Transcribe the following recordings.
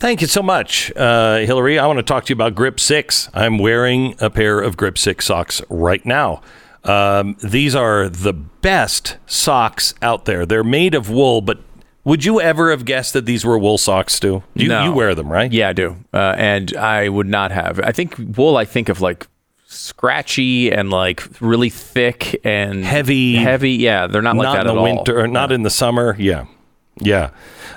Thank you so much, uh, Hillary. I want to talk to you about Grip 6. I'm wearing a pair of Grip 6 socks right now. Um, these are the best socks out there. They're made of wool, but would you ever have guessed that these were wool socks, Stu? You, No. you wear them, right? Yeah, I do. Uh, and I would not have. I think wool, I think of like scratchy and like really thick and Heavy. Heavy. Yeah, they're not like that in the at all. winter, or not in the summer. Yeah, yeah.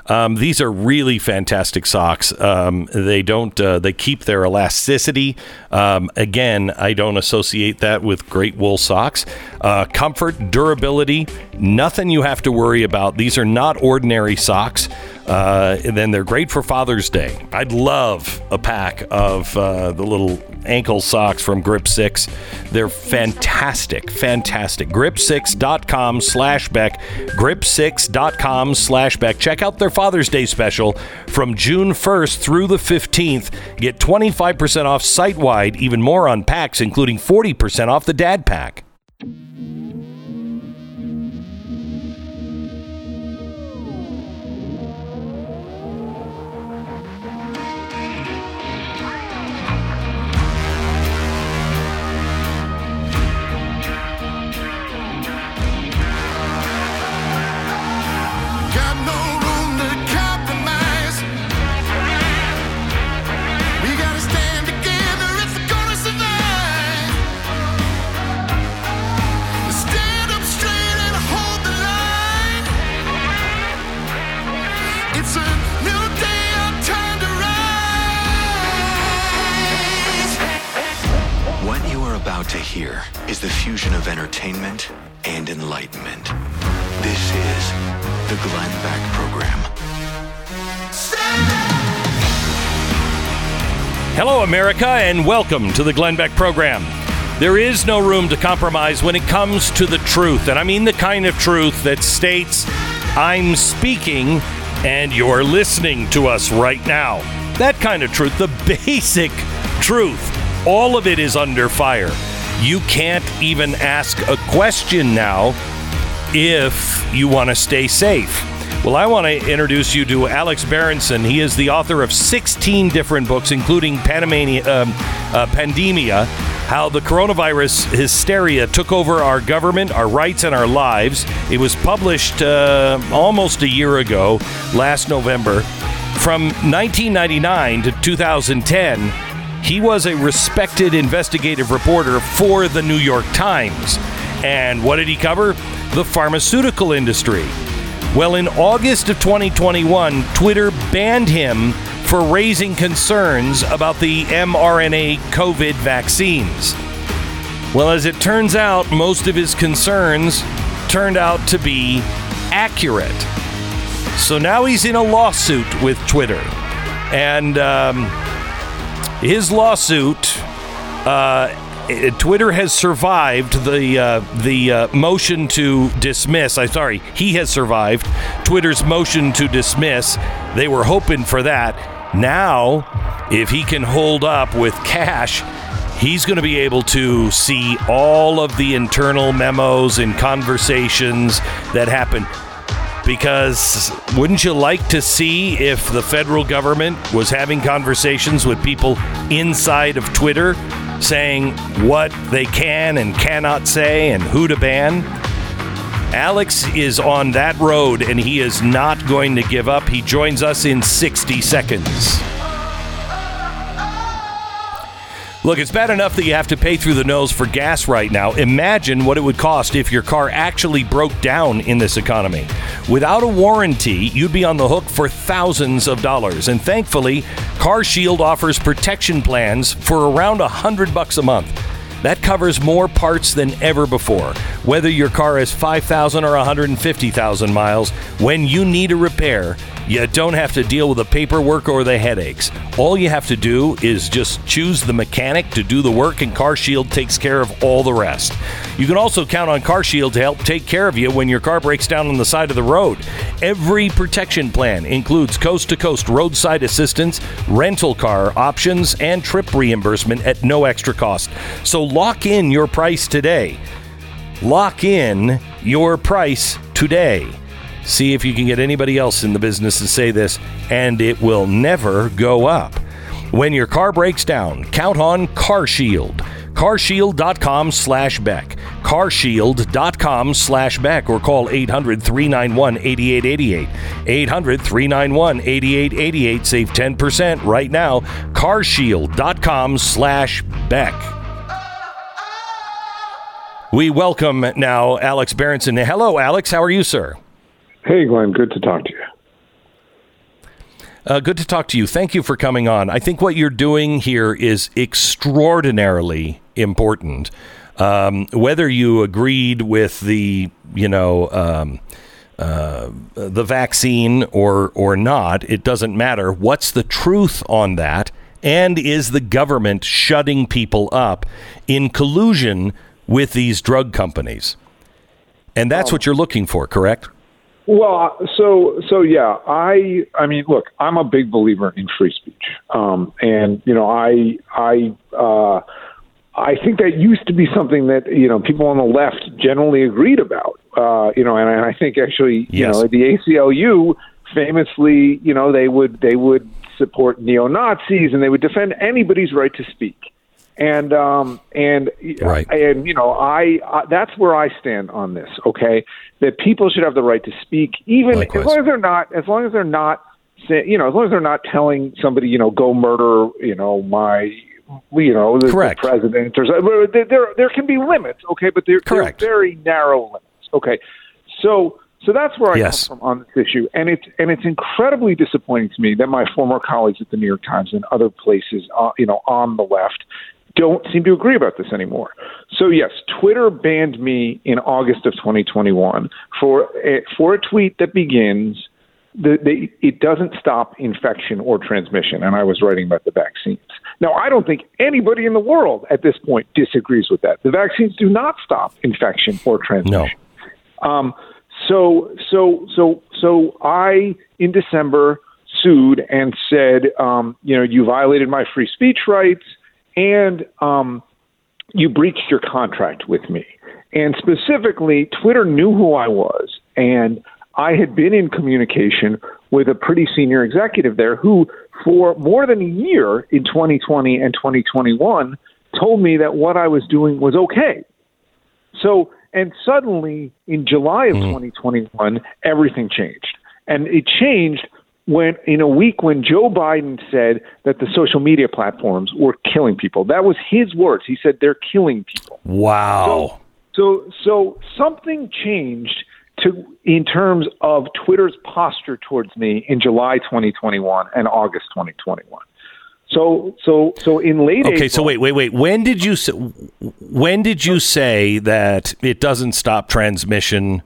Um, these are really fantastic socks. Um, they don't. Uh, they keep their elasticity. Um, again, I don't associate that with great wool socks. Uh, comfort, durability, nothing you have to worry about. These are not ordinary socks. Uh, and then they're great for Father's Day. I'd love a pack of uh, the little ankle socks from Grip 6. They're fantastic, fantastic. Grip6.com slash Beck. Grip6.com slash Beck. Check out their Father's Day special from June 1st through the 15th. Get 25% off site wide, even more on packs, including 40% off the dad pack. America, and welcome to the Glenn Beck program. There is no room to compromise when it comes to the truth, and I mean the kind of truth that states, I'm speaking and you're listening to us right now. That kind of truth, the basic truth, all of it is under fire. You can't even ask a question now if you want to stay safe. Well, I want to introduce you to Alex Berenson. He is the author of 16 different books, including Panamania, um, uh, Pandemia How the Coronavirus Hysteria Took Over Our Government, Our Rights, and Our Lives. It was published uh, almost a year ago, last November. From 1999 to 2010, he was a respected investigative reporter for the New York Times. And what did he cover? The pharmaceutical industry. Well, in August of 2021, Twitter banned him for raising concerns about the mRNA COVID vaccines. Well, as it turns out, most of his concerns turned out to be accurate. So now he's in a lawsuit with Twitter. And um, his lawsuit, uh, Twitter has survived the uh, the uh, motion to dismiss. I'm sorry, he has survived Twitter's motion to dismiss. They were hoping for that. Now, if he can hold up with cash, he's going to be able to see all of the internal memos and conversations that happen. Because wouldn't you like to see if the federal government was having conversations with people inside of Twitter saying what they can and cannot say and who to ban? Alex is on that road and he is not going to give up. He joins us in 60 seconds. Look, it's bad enough that you have to pay through the nose for gas right now. Imagine what it would cost if your car actually broke down in this economy. Without a warranty, you'd be on the hook for thousands of dollars. And thankfully, CarShield offers protection plans for around a hundred bucks a month. That covers more parts than ever before. Whether your car has 5,000 or 150,000 miles, when you need a repair, you don't have to deal with the paperwork or the headaches. All you have to do is just choose the mechanic to do the work, and CarShield takes care of all the rest. You can also count on CarShield to help take care of you when your car breaks down on the side of the road. Every protection plan includes coast to coast roadside assistance, rental car options, and trip reimbursement at no extra cost. So lock in your price today. Lock in your price today. See if you can get anybody else in the business to say this, and it will never go up. When your car breaks down, count on CarShield. carshield.com slash beck. Carshield.com slash beck or call 800-391-8888 800-391-8888 save 10% right now. Carshield.com slash beck. We welcome now alex berenson. Hello alex. How are you sir Hey, Glenn, good to talk to you. Uh, good to talk to you. Thank you for coming on. I think what you're doing here is extraordinarily important. Um, whether you agreed with the, you know, um, uh, the vaccine or or not, it doesn't matter. What's the truth on that? And is the government shutting people up in collusion with these drug companies? And that's what you're looking for, correct? Well, uh, so so yeah, I I mean, look, I'm a big believer in free speech, um, and you know, I I uh, I think that used to be something that you know people on the left generally agreed about, uh, you know, and I think actually, you Yes. know, the ACLU famously, you know, they would they would support neo Nazis and they would defend anybody's right to speak. And um and Right. and you know I, I that's where I stand on this. Okay, that people should have the right to speak, even Likewise. as long as they're not as long as they're not you know as long as they're not telling somebody you know go murder you know my you know the, the president or something. There, there there can be limits. Okay, but they're, they're Correct. very narrow limits. Okay, so so that's where I Yes. come from on this issue, and it's and it's incredibly disappointing to me that my former colleagues at the New York Times and other places, uh, you know, on the left, don't seem to agree about this anymore. So yes, Twitter banned me in August of 2021 for a, for a tweet that begins. The, the, it doesn't stop infection or transmission, and I was writing about the vaccines. Now, I don't think anybody in the world at this point disagrees with that. The vaccines do not stop infection or transmission. No. Um, so, so, so, so I in December sued and said, um, you know, you violated my free speech rights and um, you breached your contract with me. And specifically, Twitter knew who I was, and I had been in communication with a pretty senior executive there who, for more than a year in 2020 and 2021, told me that what I was doing was okay. So, and suddenly in July of 2021, everything changed. And it changed when, in a week when Joe Biden said that the social media platforms were killing people. That was his words. He said they're killing people. Wow. So, so something changed to in terms of Twitter's posture towards me in July 2021 and August 2021. So, so, so in late Okay, April, so wait, wait, wait. When did you say, when did you say that it doesn't stop transmission?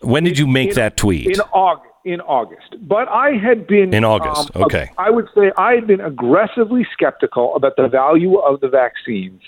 When did you make in- that tweet? in August. In August, but I had been In August, um, okay. I would say I had been aggressively skeptical about the value of the vaccines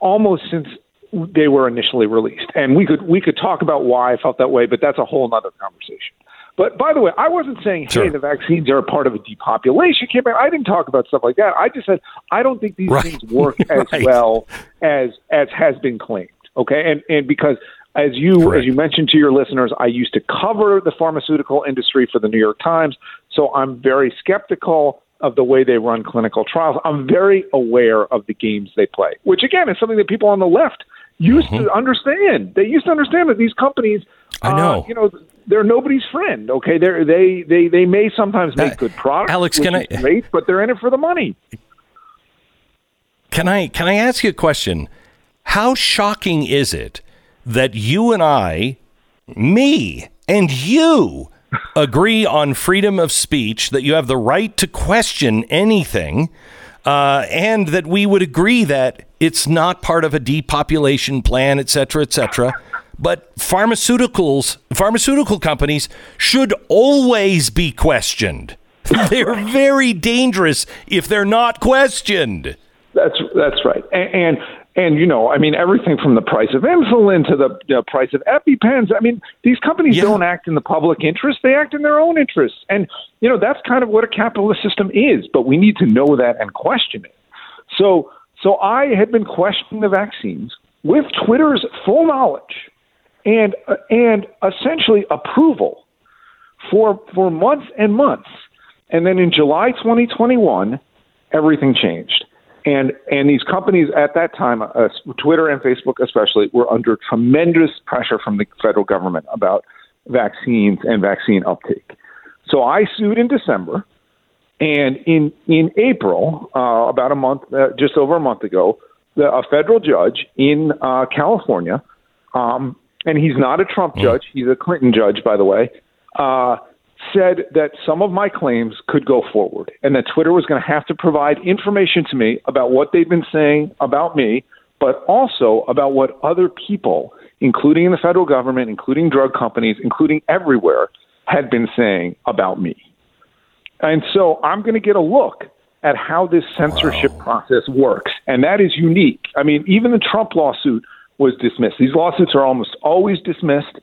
almost since they were initially released, and we could we could talk about why I felt that way, but that's a whole other conversation. But by the way, I wasn't saying, Sure. hey, the vaccines are a part of a depopulation campaign. I didn't talk about stuff like that. I just said I don't think these Right. things work as Right. well as as has been claimed. Okay, and and because as you Correct. as you mentioned to your listeners, I used to cover the pharmaceutical industry for the New York Times, so I'm very skeptical of the way they run clinical trials. I'm very aware of the games they play, which again is something that people on the left used to understand. They used to understand that these companies, Mm-hmm. I know. uh, you know, they're nobody's friend. Okay, they're, they they they may sometimes make Uh, good products, Alex, can I- great, but they're in it for the money. Can I can I ask you a question? How shocking is it that you and I, me and you, agree on freedom of speech, that you have the right to question anything, uh, and that we would agree that it's not part of a depopulation plan, et cetera, et cetera. But pharmaceuticals, pharmaceutical companies should always be questioned. They're very dangerous if they're not questioned. That's that's right, and, and and you know, I mean, everything from the price of insulin to the, price of EpiPens. I mean, these companies Yeah. don't act in the public interest; they act in their own interests, and you know that's kind of what a capitalist system is. But we need to know that and question it. So, so I had been questioning the vaccines with Twitter's full knowledge and uh, and essentially approval for for months and months. And then in July 2021, everything changed. And and these companies at that time, uh, Twitter and Facebook especially, were under tremendous pressure from the federal government about vaccines and vaccine uptake. So I sued in December, and in in April, uh, about a month, uh, just over a month ago, the, a federal judge in uh, California, um, and he's not a Trump judge, he's a Clinton judge, by the way, uh, said that some of my claims could go forward, and that Twitter was going to have to provide information to me about what they've been saying about me, but also about what other people, including in the federal government, including drug companies, including everywhere, had been saying about me. And so I'm going to get a look at how this censorship process works. And that is unique. I mean, even the Trump lawsuit was dismissed. These lawsuits are almost always dismissed.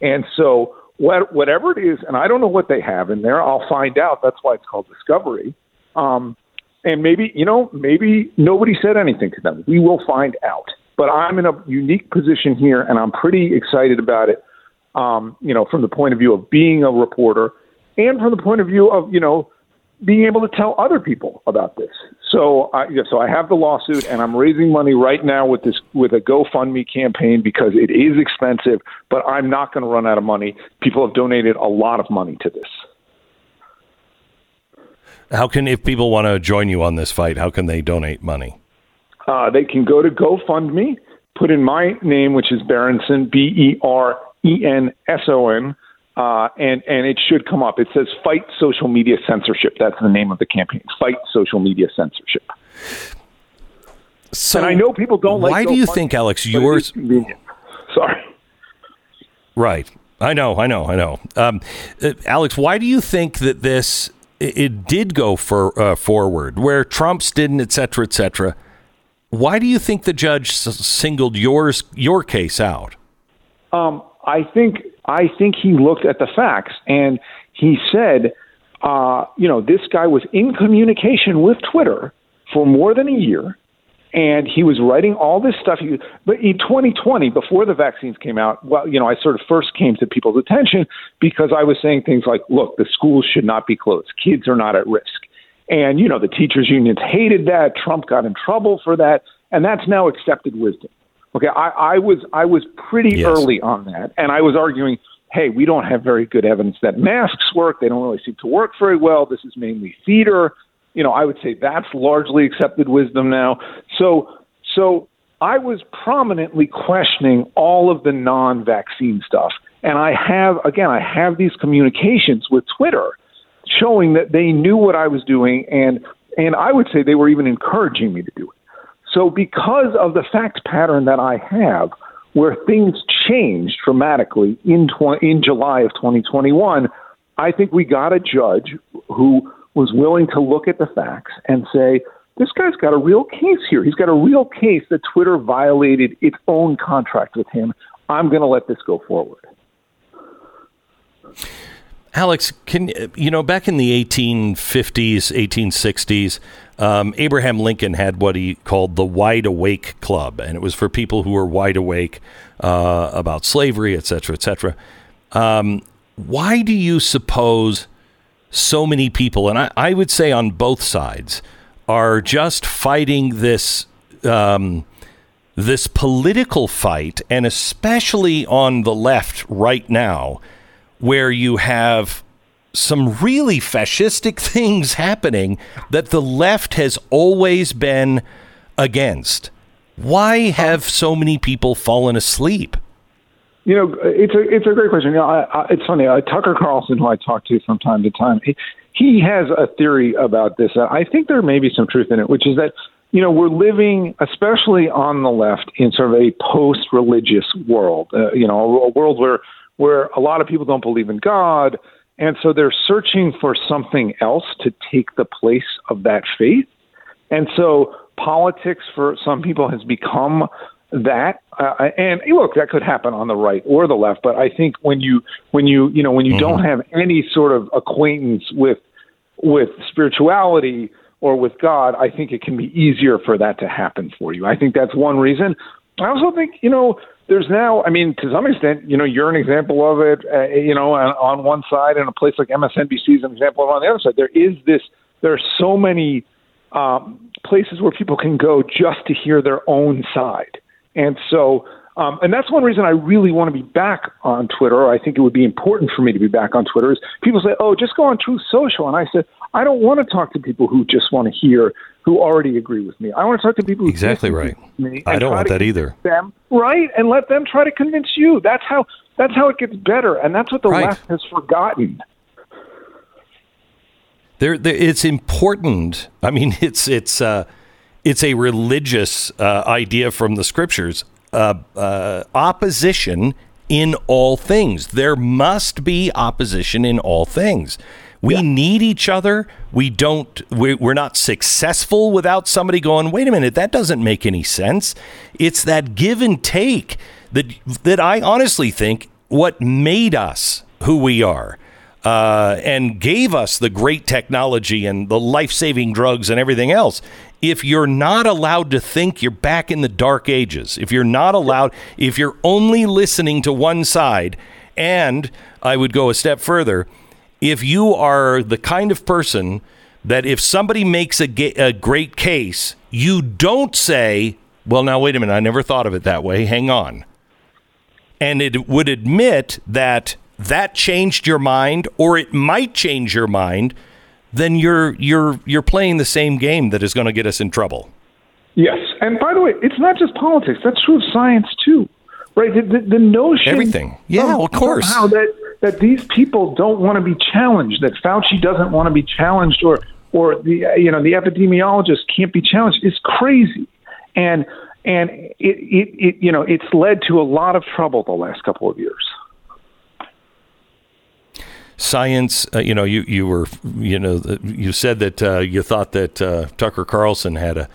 And so, whatever it is, and I don't know what they have in there, I'll find out. That's why it's called discovery. Um, and maybe, you know, maybe nobody said anything to them. We will find out. But I'm in a unique position here, and I'm pretty excited about it, um, you know, from the point of view of being a reporter and from the point of view of, you know, being able to tell other people about this. So, I, yeah, so I have the lawsuit, and I'm raising money right now with this with a GoFundMe campaign because it is expensive, but I'm not going to run out of money. People have donated a lot of money to this. How can, if people want to join you on this fight, how can they donate money? Uh, they can go to GoFundMe, put in my name, which is Berenson, B E R E N S O N, uh, and and it should come up. It says "Fight Social Media Censorship." That's the name of the campaign. Fight Social Media Censorship. So, and I know people don't like. why do you GoFundMe, think, Alex, but it is yours? Sorry. Right. I know. I know. I know. Um, uh, Alex, why do you think that this it, it did go for uh, forward where Trump's didn't, et cetera, et cetera? Why do you think the judge s- singled yours your case out? Um, I think I think he looked at the facts and he said, uh, you know, this guy was in communication with Twitter for more than a year, and he was writing all this stuff. He, but in 2020, before the vaccines came out, well, you know, I sort of first came to people's attention because I was saying things like, "Look, the schools should not be closed. Kids are not at risk." And you know, the teachers' unions hated that. Trump got in trouble for that, and that's now accepted wisdom. Okay, I, I was I was pretty Yes. early on that, and I was arguing, hey, we don't have very good evidence that masks work. They don't really seem to work very well. This is mainly theater. You know, I would say that's largely accepted wisdom now. So so I was prominently questioning all of the non-vaccine stuff, and I have again I have these communications with Twitter showing that they knew what I was doing, and and I would say they were even encouraging me to do it. So, because of the fact pattern that I have, where things changed dramatically in tw- in July of 2021, I think we got a judge who was willing to look at the facts and say, this guy's got a real case here. He's got a real case that Twitter violated its own contract with him. I'm going to let this go forward. Alex, can you know back in the 1850s, 1860s, um, Abraham Lincoln had what he called the Wide Awake Club, and it was for people who were wide awake uh, about slavery, et cetera, et cetera. Um, why do you suppose so many people, and I, I would say on both sides, are just fighting this um, this political fight, and especially on the left right now, where you have some really fascistic things happening that the left has always been against. Why have so many people fallen asleep? You know, it's a it's a great question. You know, I, I, it's funny. Uh, Tucker Carlson, who I talk to from time to time, he, he has a theory about this. Uh, I think there may be some truth in it, which is that you know we're living, especially on the left, in sort of a post-religious world. Uh, you know, a world where where a lot of people don't believe in God, and so they're searching for something else to take the place of that faith. And so politics for some people has become that uh, and look that could happen on the right or the left but i think when you when you you know when you don't have any sort of acquaintance with with spirituality or with god i think it can be easier for that to happen for you. I think that's one reason. I also think you know there's now. I mean, to some extent, you know, you're an example of it. Uh, you know, on, on one side, and a place like MSNBC is an example of it on the other side. There is this. There are so many um, places where people can go just to hear their own side, and so. Um, and that's one reason I really want to be back on Twitter. Or I think it would be important for me to be back on Twitter. Is people say, "Oh, just go on Truth Social," and I said, "I don't want to talk to people who just want to hear who already agree with me. I want to talk to people who Exactly right. with me I don't want that either. Them right, and let them try to convince you. That's how that's how it gets better, and that's what the Right. left has forgotten. There, there, it's important. I mean, it's it's uh, it's a religious uh, idea from the scriptures. Uh, uh, opposition in all things. There must be opposition in all things. We need each other. We don't. We're, we're not successful without somebody going. Wait a minute, that doesn't make any sense. It's that give and take that that I honestly think what made us who we are uh, and gave us the great technology and the life saving drugs and everything else. If you're not allowed to think, you're back in the dark ages. If you're not allowed, if you're only listening to one side, and I would go a step further, if you are the kind of person that if somebody makes a, ga- a great case, you don't say, well, now, wait a minute, I never thought of it that way. Hang on and it would admit that that changed your mind or it might change your mind then you're you're you're playing the same game that is going to get us in trouble Yes, and by the way, it's not just politics. That's true of science too, right? The, the, the notion Everything. Yeah, of course. somehow that that these people don't want to be challenged. That Fauci doesn't want to be challenged, or or the you know the epidemiologist can't be challenged is crazy, and and it, it, it you know it's led to a lot of trouble the last couple of years. science uh, you know you you were you know you said that uh, you thought that uh, Tucker Carlson had a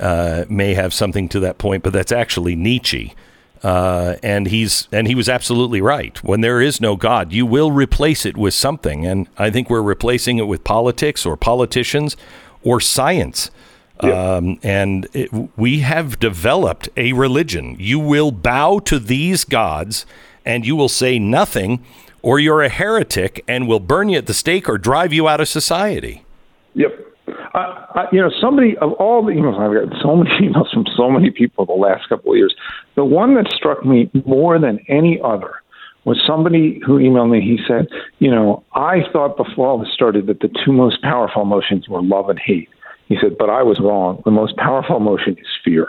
uh, may have something to that point but that's actually Nietzsche uh, and he's and he was absolutely right when there is no god you will replace it with something and I think we're replacing it with politics or politicians or science um, and it, we have developed a religion. You will bow to these gods and you will say nothing, or you're a heretic and will burn you at the stake or drive you out of society. Yep. I, I, you know, somebody of all the emails I've got, so many emails from so many people the last couple of years. The one that struck me more than any other was somebody who emailed me. He said, "You know, I thought before all this started that the two most powerful emotions were love and hate." He said, "But I was wrong. The most powerful emotion is fear."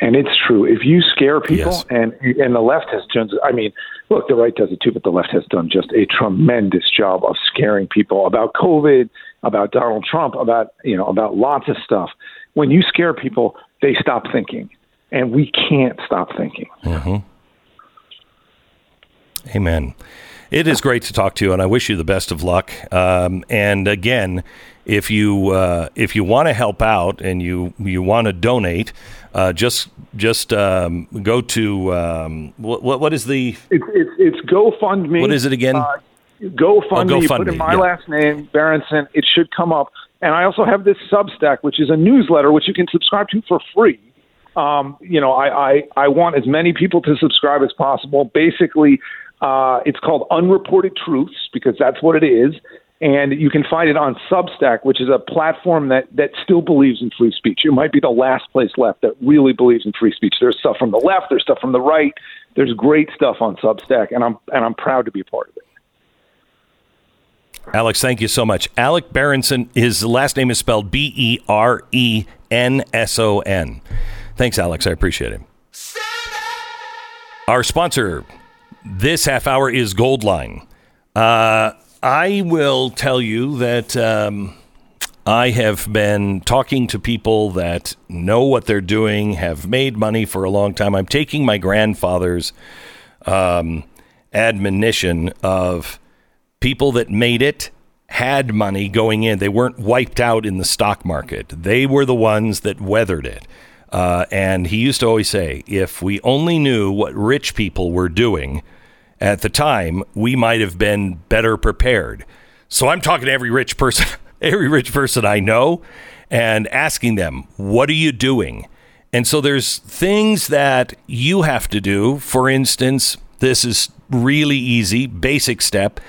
And it's true. If you scare people, Yes. and and the left has done. I mean, look, the right does it too, but the left has done just a tremendous job of scaring people about COVID, about Donald Trump, about you know, about lots of stuff. When you scare people, they stop thinking, and we can't stop thinking. Amen. It is great to talk to you, and I wish you the best of luck. Um, and again, if you uh, if you want to help out and you you want to donate, uh, just just um, go to um, what, what what is the It's it's, it's GoFundMe. what is it again? Uh, GoFundMe. Oh, put in my yeah. last name, Berenson. It should come up. And I also have this Substack, which is a newsletter which you can subscribe to for free. Um, you know, I, I I want as many people to subscribe as possible. Basically, uh, it's called Unreported Truths because that's what it is. And you can find it on Substack, which is a platform that, that still believes in free speech. It might be the last place left that really believes in free speech. There's stuff from the left, there's stuff from the right. There's great stuff on Substack, and I'm and I'm proud to be a part of it. Alex, thank you so much. Alec Berenson, his last name is spelled B E R E N S O N. Thanks, Alex. I appreciate it. Our sponsor this half hour is Goldline. Uh, I will tell you that um, I have been talking to people that know what they're doing, have made money for a long time. I'm taking my grandfather's um, admonition of people that made it had money going in. They weren't wiped out in the stock market. They were the ones that weathered it. Uh, and he used to always say, if we only knew what rich people were doing at the time, we might have been better prepared. So I'm talking to every rich person, every rich person I know, and asking them, what are you doing? And so there's things that you have to do. For instance, this is really easy, basic step.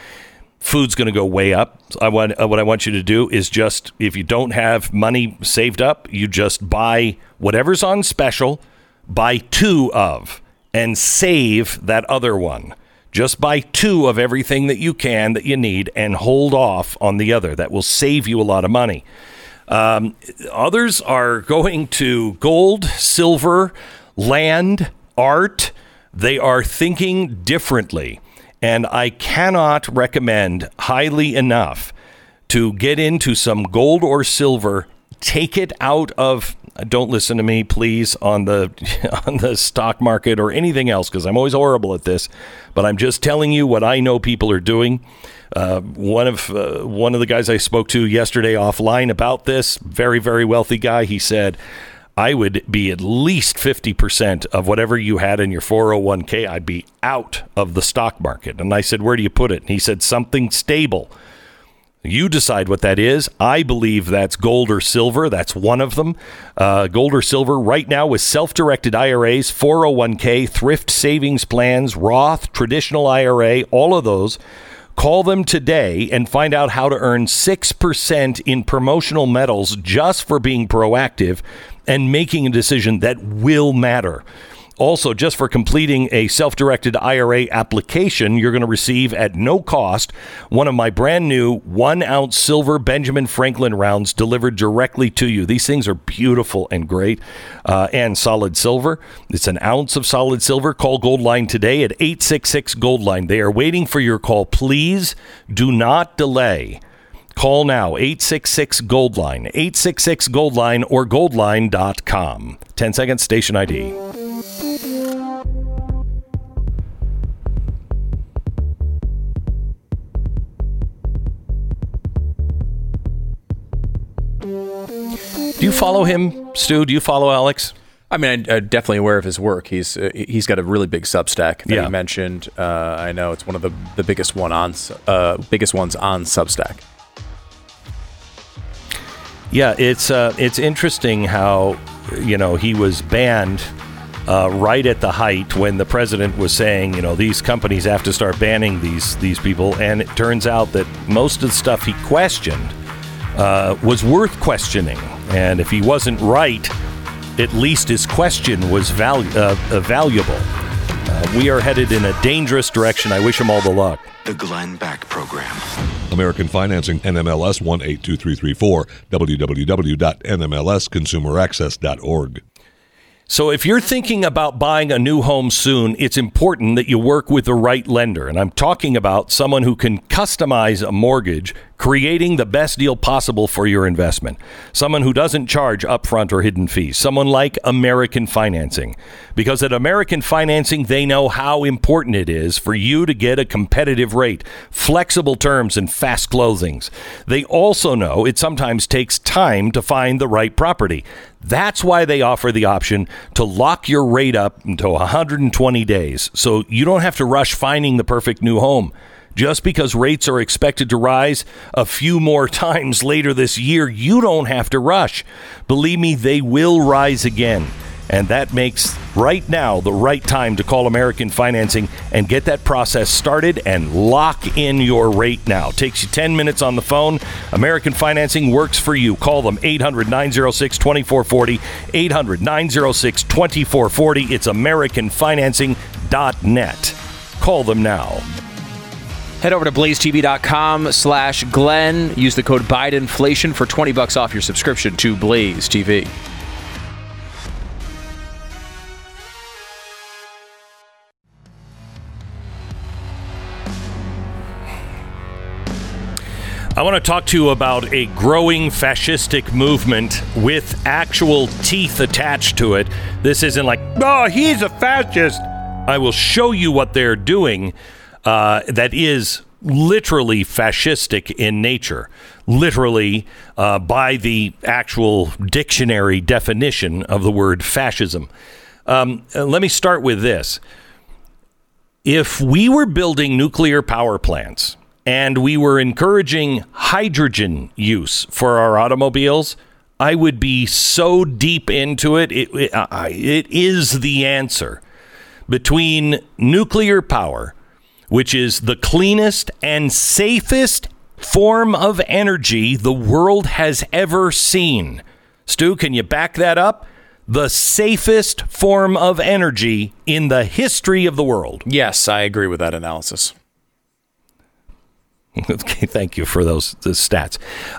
Food's going to go way up. I want what I want you to do is just if you don't have money saved up, you just buy whatever's on special, buy two of, and save that other one. Just buy two of everything that you can that you need, and hold off on the other. That will save you a lot of money. Um, others are going to gold, silver, land, art. They are thinking differently. And I cannot recommend highly enough to get into some gold or silver, take it out of don't listen to me please on the on the stock market or anything else because I'm always horrible at this, but I'm just telling you what I know people are doing. Uh, one of uh, one of the guys I spoke to yesterday offline about this, very very wealthy guy, he said, I would be at least 50% of whatever you had in your 401k. I'd be out of the stock market. And I said, Where do you put it? And he said, Something stable. You decide what that is. I believe that's gold or silver. That's one of them. Uh, gold or silver right now with self directed IRAs, 401k, thrift savings plans, Roth, traditional IRA, all of those. Call them today and find out how to earn 6% in promotional metals just for being proactive and making a decision that will matter. Also, just for completing a self directed IRA application, you're going to receive at no cost one of my brand new one ounce silver Benjamin Franklin rounds delivered directly to you. These things are beautiful and great uh, and solid silver. It's an ounce of solid silver. Call Goldline today at 866 Goldline. They are waiting for your call. Please do not delay. Call now 866 Goldline, 866 Goldline or goldline.com. 10 seconds, station ID. Do you follow him, Stu? Do you follow Alex? I mean, I, I'm definitely aware of his work. He's uh, he's got a really big Substack that Yeah. he mentioned. Uh, I know it's one of the, the biggest one on uh, biggest ones on Substack. Yeah, it's uh, it's interesting how you know he was banned uh, right at the height when the president was saying you know these companies have to start banning these these people, and it turns out that most of the stuff he questioned uh, was worth questioning, and if he wasn't right, at least his question was val- uh, uh, valuable. We are headed in a dangerous direction. I wish him all the luck. The Glenn Beck Program. American Financing, NMLS 182334, www.nmlsconsumeraccess.org. So, if you're thinking about buying a new home soon, it's important that you work with the right lender. And I'm talking about someone who can customize a mortgage, creating the best deal possible for your investment. Someone who doesn't charge upfront or hidden fees. Someone like American Financing. Because at American Financing, they know how important it is for you to get a competitive rate, flexible terms, and fast closings. They also know it sometimes takes time to find the right property. That's why they offer the option to lock your rate up until 120 days, so you don't have to rush finding the perfect new home. Just because rates are expected to rise a few more times later this year, you don't have to rush. Believe me, they will rise again. And that makes right now the right time to call American Financing and get that process started and lock in your rate now. Takes you 10 minutes on the phone. American Financing works for you. Call them 800 906 2440. 800 906 2440. It's AmericanFinancing.net. Call them now. Head over to blazetv.com slash Glenn. Use the code BIDENFLATION for 20 bucks off your subscription to Blaze TV. I want to talk to you about a growing fascistic movement with actual teeth attached to it. This isn't like, oh, he's a fascist. I will show you what they're doing uh, that is literally fascistic in nature, literally uh, by the actual dictionary definition of the word fascism. Um, uh, let me start with this. If we were building nuclear power plants and we were encouraging hydrogen use for our automobiles, I would be so deep into it. It, it, uh, it is the answer between nuclear power, which is the cleanest and safest form of energy the world has ever seen. Stu, can you back that up? The safest form of energy in the history of the world. Yes, I agree with that analysis. Okay, thank you for those, those stats.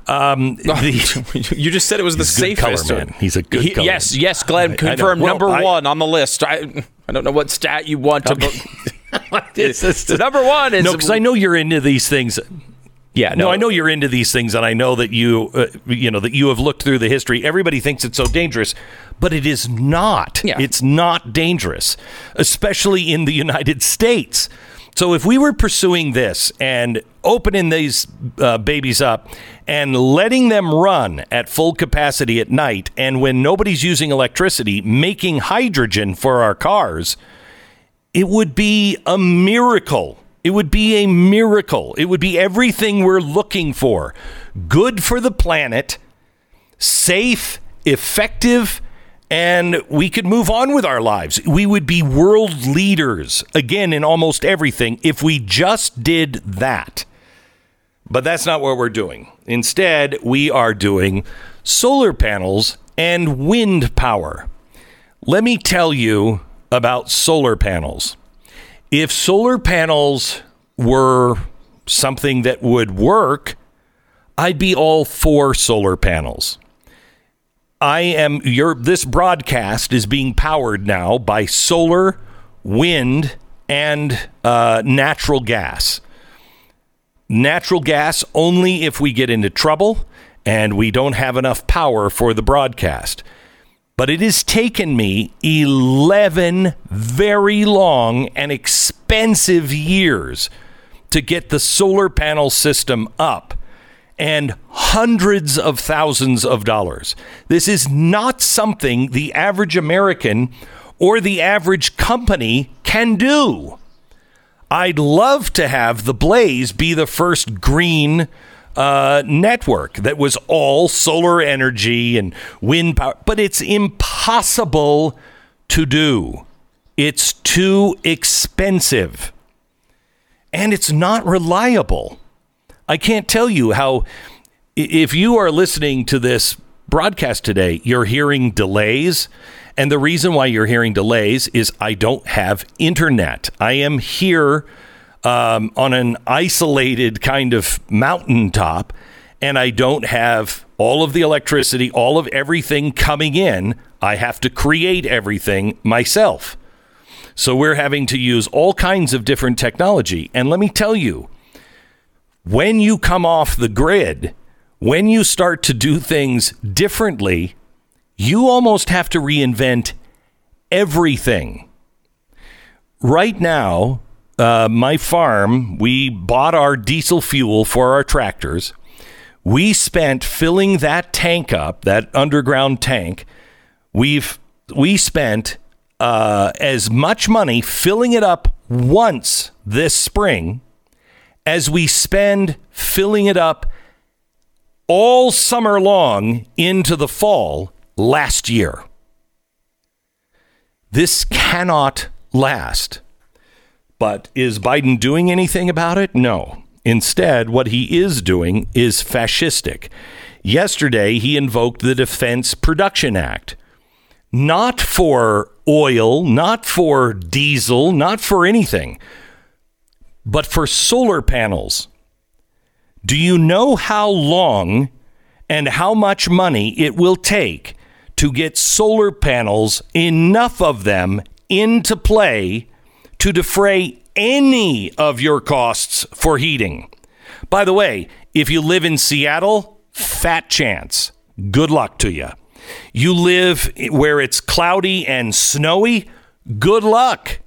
Um, the- you just said it was the He's a good safest. color man. He's a good He- color Yes, yes, Glenn, confirmed Well, number I- one on the list. I I don't know what stat you want to. it's, the number one is no, because I know you're into these things. Yeah, No, I know you're into these things, and I know that you, uh, you know, that you have looked through the history. Everybody thinks it's so dangerous, but it is not. Yeah. It's not dangerous, especially in the United States. So if we were pursuing this and opening these uh, babies up and letting them run at full capacity at night, and when nobody's using electricity, making hydrogen for our cars, it would be a miracle. It would be a miracle. It would be everything we're looking for. Good for the planet, safe, effective, and we could move on with our lives. We would be world leaders again in almost everything if we just did that. But that's not what we're doing. Instead, we are doing solar panels and wind power. Let me tell you about solar panels. If solar panels were something that would work, I'd be all for solar panels. I am your this broadcast is being powered now by solar, wind, and uh, natural gas. Natural gas only if we get into trouble and we don't have enough power for the broadcast. But it has taken me 11 very long and expensive years to get the solar panel system up and hundreds of thousands of dollars. This is not something the average American or the average company can do. I'd love to have the Blaze be the first green uh, network that was all solar energy and wind power, but it's impossible to do. It's too expensive and it's not reliable. I can't tell you how, if you are listening to this broadcast today, you're hearing delays. And the reason why you're hearing delays is I don't have internet. I am here um, on an isolated kind of mountaintop, and I don't have all of the electricity, all of everything coming in. I have to create everything myself. So we're having to use all kinds of different technology. And let me tell you, when you come off the grid, when you start to do things differently, you almost have to reinvent everything. Right now, uh, my farm, we bought our diesel fuel for our tractors. We spent filling that tank up, that underground tank. We've we spent uh, as much money filling it up once this spring as we spend filling it up all summer long into the fall last year. This cannot last. But is Biden doing anything about it? No. Instead, what he is doing is fascistic. Yesterday, he invoked the Defense Production Act. Not for oil, not for diesel, not for anything, but for solar panels. Do you know how long and how much money it will take to get solar panels, enough of them, into play to defray any of your costs for heating? By the way, if you live in Seattle, fat chance. Good luck to you. You live where it's cloudy and snowy, good luck.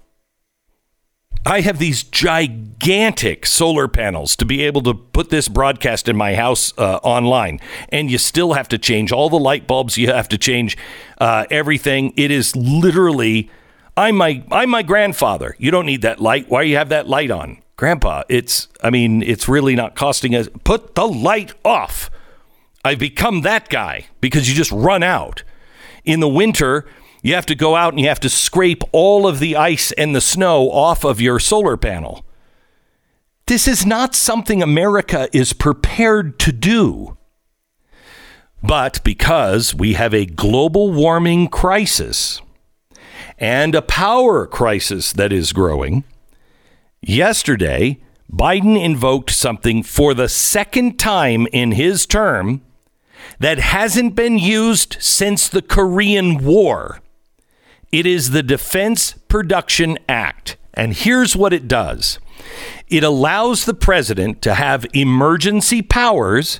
I have these gigantic solar panels to be able to put this broadcast in my house uh, online, and you still have to change all the light bulbs. You have to change uh, everything. It is literally. I'm my I'm my grandfather. You don't need that light. Why do you have that light on, Grandpa? It's I mean it's really not costing us. Put the light off. I've become that guy because you just run out. In the winter, you have to go out and you have to scrape all of the ice and the snow off of your solar panel. This is not something America is prepared to do. But because we have a global warming crisis and a power crisis that is growing, yesterday, Biden invoked something for the second time in his term that hasn't been used since the Korean War. It is the Defense Production Act. And here's what it does it allows the president to have emergency powers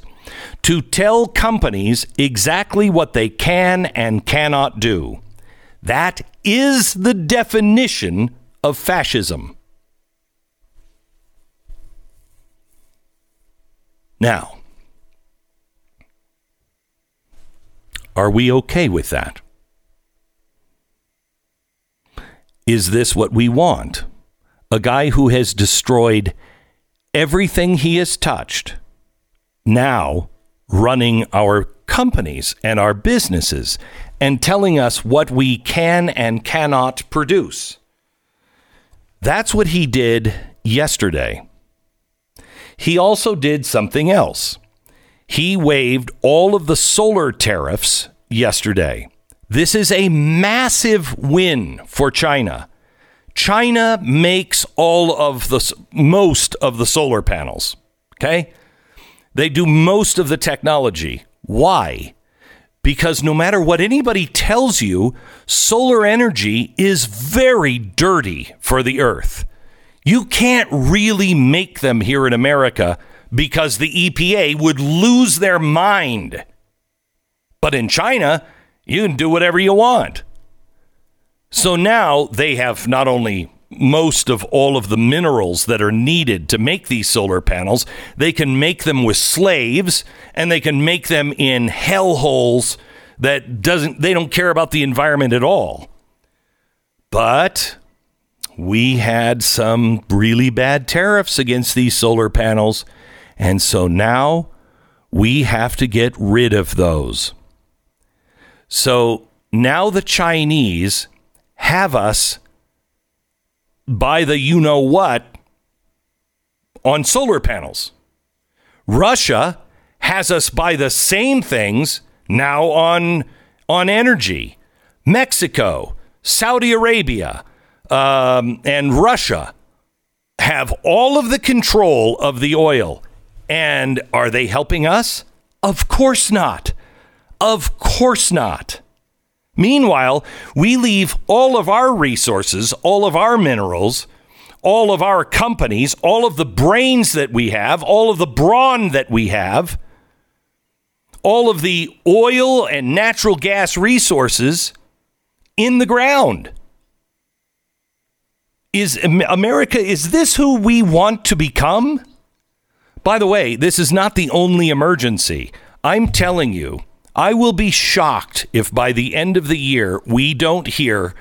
to tell companies exactly what they can and cannot do. That is the definition of fascism. Now, are we okay with that? Is this what we want? A guy who has destroyed everything he has touched, now running our companies and our businesses and telling us what we can and cannot produce. That's what he did yesterday. He also did something else. He waived all of the solar tariffs yesterday. This is a massive win for China. China makes all of the most of the solar panels. Okay? They do most of the technology. Why? Because no matter what anybody tells you, solar energy is very dirty for the earth. You can't really make them here in America because the EPA would lose their mind. But in China, you can do whatever you want. So now they have not only most of all of the minerals that are needed to make these solar panels, they can make them with slaves and they can make them in hell holes that doesn't they don't care about the environment at all. But we had some really bad tariffs against these solar panels, and so now we have to get rid of those. So now the Chinese have us by the you know what on solar panels. Russia has us buy the same things now on on energy. Mexico, Saudi Arabia, um, and Russia have all of the control of the oil. And are they helping us? Of course not. Of course not. Meanwhile, we leave all of our resources, all of our minerals, all of our companies, all of the brains that we have, all of the brawn that we have, all of the oil and natural gas resources in the ground. Is America, is this who we want to become? By the way, this is not the only emergency. I'm telling you, I will be shocked if by the end of the year we don't hear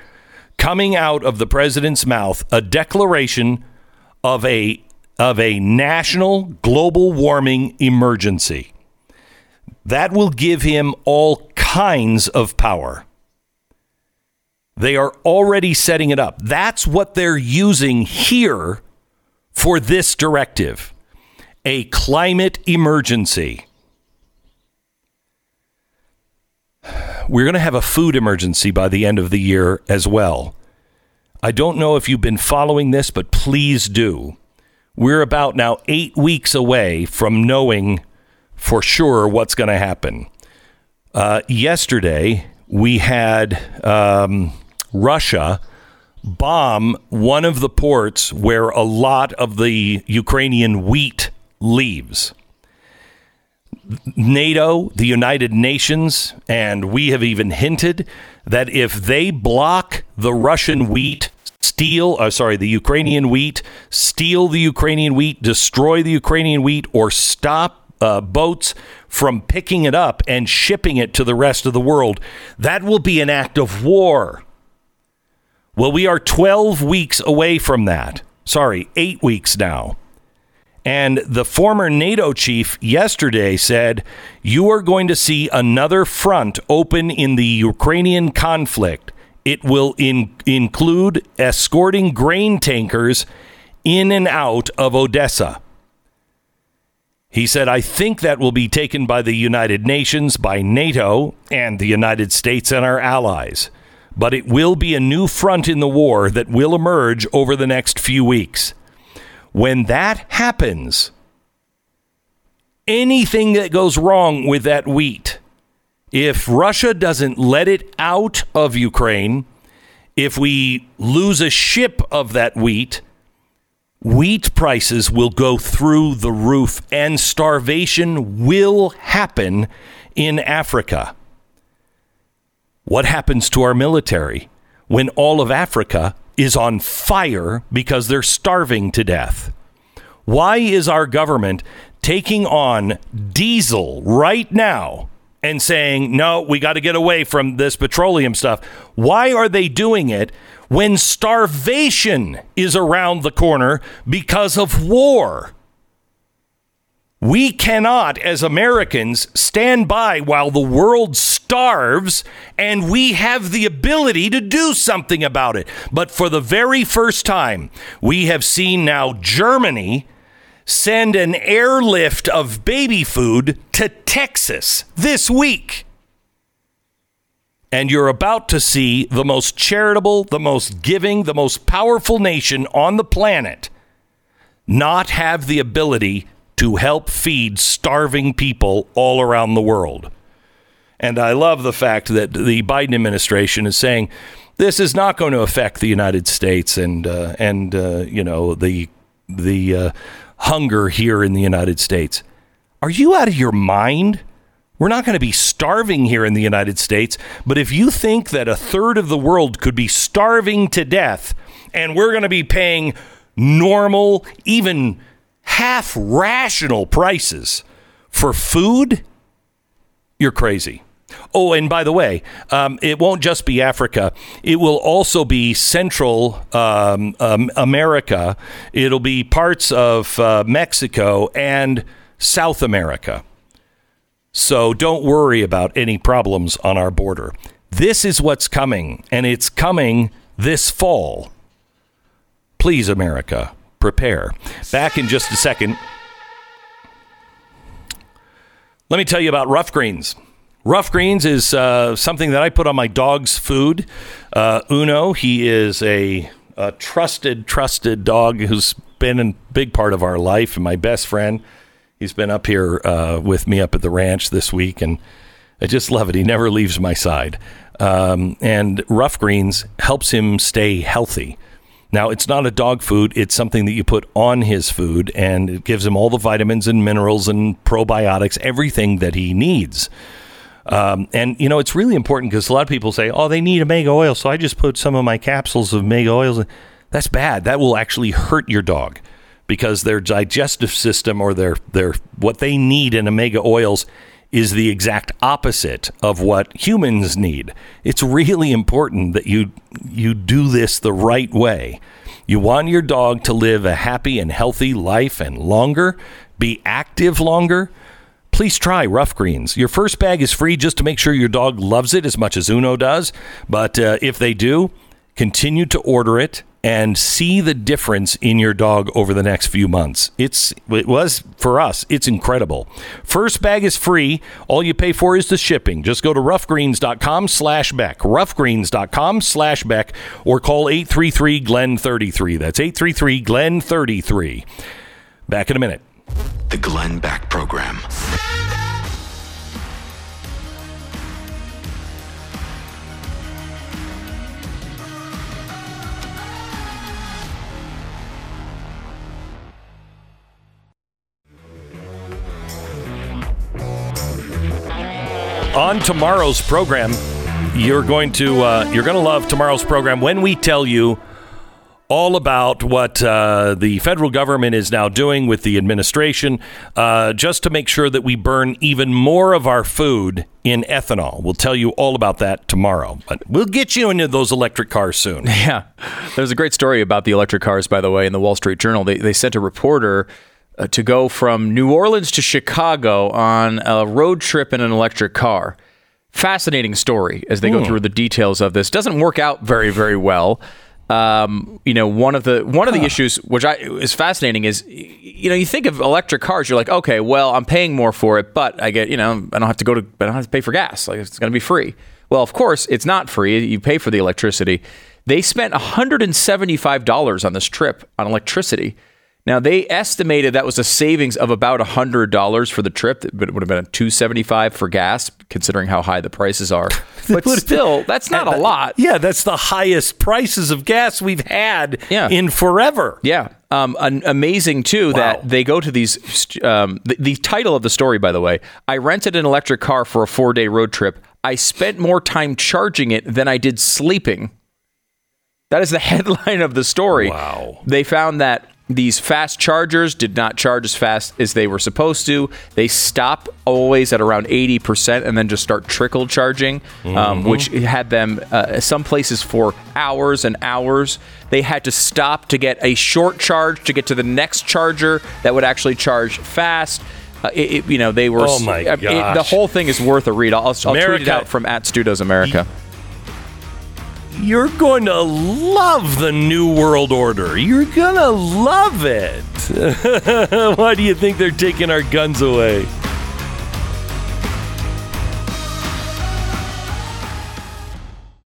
coming out of the president's mouth a declaration of a of a national global warming emergency. That will give him all kinds of power. They are already setting it up. That's what they're using here for this directive a climate emergency. We're going to have a food emergency by the end of the year as well. I don't know if you've been following this, but please do. We're about now eight weeks away from knowing for sure what's going to happen. Uh, yesterday, we had um, Russia bomb one of the ports where a lot of the Ukrainian wheat leaves. NATO, the United Nations, and we have even hinted that if they block the Russian wheat, steal, uh, sorry, the Ukrainian wheat, steal the Ukrainian wheat, destroy the Ukrainian wheat, or stop uh, boats from picking it up and shipping it to the rest of the world, that will be an act of war. Well, we are 12 weeks away from that. Sorry, eight weeks now. And the former NATO chief yesterday said, You are going to see another front open in the Ukrainian conflict. It will in- include escorting grain tankers in and out of Odessa. He said, I think that will be taken by the United Nations, by NATO, and the United States and our allies. But it will be a new front in the war that will emerge over the next few weeks. When that happens, anything that goes wrong with that wheat, if Russia doesn't let it out of Ukraine, if we lose a ship of that wheat, wheat prices will go through the roof and starvation will happen in Africa. What happens to our military when all of Africa is on fire because they're starving to death? Why is our government taking on diesel right now and saying, no, we got to get away from this petroleum stuff? Why are they doing it when starvation is around the corner because of war? We cannot, as Americans, stand by while the world starves and we have the ability to do something about it. But for the very first time, we have seen now Germany send an airlift of baby food to Texas this week. And you're about to see the most charitable, the most giving, the most powerful nation on the planet not have the ability to help feed starving people all around the world. And I love the fact that the Biden administration is saying this is not going to affect the United States and uh, and uh, you know the the uh, hunger here in the United States. Are you out of your mind? We're not going to be starving here in the United States, but if you think that a third of the world could be starving to death and we're going to be paying normal, even half rational prices for food, you're crazy. Oh, and by the way, um, it won't just be Africa. It will also be Central um, um, America. It'll be parts of uh, Mexico and South America. So don't worry about any problems on our border. This is what's coming, and it's coming this fall. Please, America, prepare. Back in just a second. Let me tell you about Rough Greens. Rough Greens is uh, something that I put on my dog's food. Uh, Uno, he is a, a trusted, trusted dog who's been a big part of our life and my best friend. He's been up here uh, with me up at the ranch this week, and I just love it. He never leaves my side. Um, and Rough Greens helps him stay healthy. Now, it's not a dog food, it's something that you put on his food, and it gives him all the vitamins and minerals and probiotics, everything that he needs. Um, and you know it's really important because a lot of people say, "Oh, they need omega oil," so I just put some of my capsules of omega oils. That's bad. That will actually hurt your dog because their digestive system or their their what they need in omega oils is the exact opposite of what humans need. It's really important that you you do this the right way. You want your dog to live a happy and healthy life and longer, be active longer please try Rough Greens. Your first bag is free just to make sure your dog loves it as much as Uno does. But uh, if they do, continue to order it and see the difference in your dog over the next few months. It's it was for us, it's incredible. First bag is free. All you pay for is the shipping. Just go to roughgreens.com slash Beck, roughgreens.com slash Beck, or call 833 Glen 33. That's 833 Glen 33. Back in a minute. The Glenn Beck Program. On tomorrow's program, you're going to uh, you're going to love tomorrow's program when we tell you all about what uh, the federal government is now doing with the administration, uh, just to make sure that we burn even more of our food in ethanol. We'll tell you all about that tomorrow, but we'll get you into those electric cars soon. Yeah. There's a great story about the electric cars, by the way, in the Wall Street Journal. They, they sent a reporter uh, to go from New Orleans to Chicago on a road trip in an electric car. Fascinating story as they go through the details of this. Doesn't work out very, very well. Um, you know, one of the one of the issues which I is fascinating is, you know, you think of electric cars, you're like, okay, well, I'm paying more for it, but I get, you know, I don't have to go to, I don't have to pay for gas. Like it's going to be free. Well, of course, it's not free. You pay for the electricity. They spent $175 on this trip on electricity. Now they estimated that was a savings of about hundred dollars for the trip, but it would have been two seventy five for gas, considering how high the prices are. But still, that's not a lot. Yeah, that's the highest prices of gas we've had Yeah. in forever. Yeah. Um, an, amazing too that they go to these. Um, the, the title of the story, by the way, I rented an electric car for a four day road trip. I spent more time charging it than I did sleeping. That is the headline of the story. Wow. They found that these fast chargers did not charge as fast as they were supposed to. They stop always at around 80% and then just start trickle charging, um, which had them uh, some places for hours and hours. They had to stop to get a short charge to get to the next charger that would actually charge fast. Uh, it, it- you know, they were. Oh my mean, it- the whole thing is worth a read. I'll, I'll tweet it out from at Stu Does America. You're going to love the New World Order. You're going to love it. Why do you think they're taking our guns away?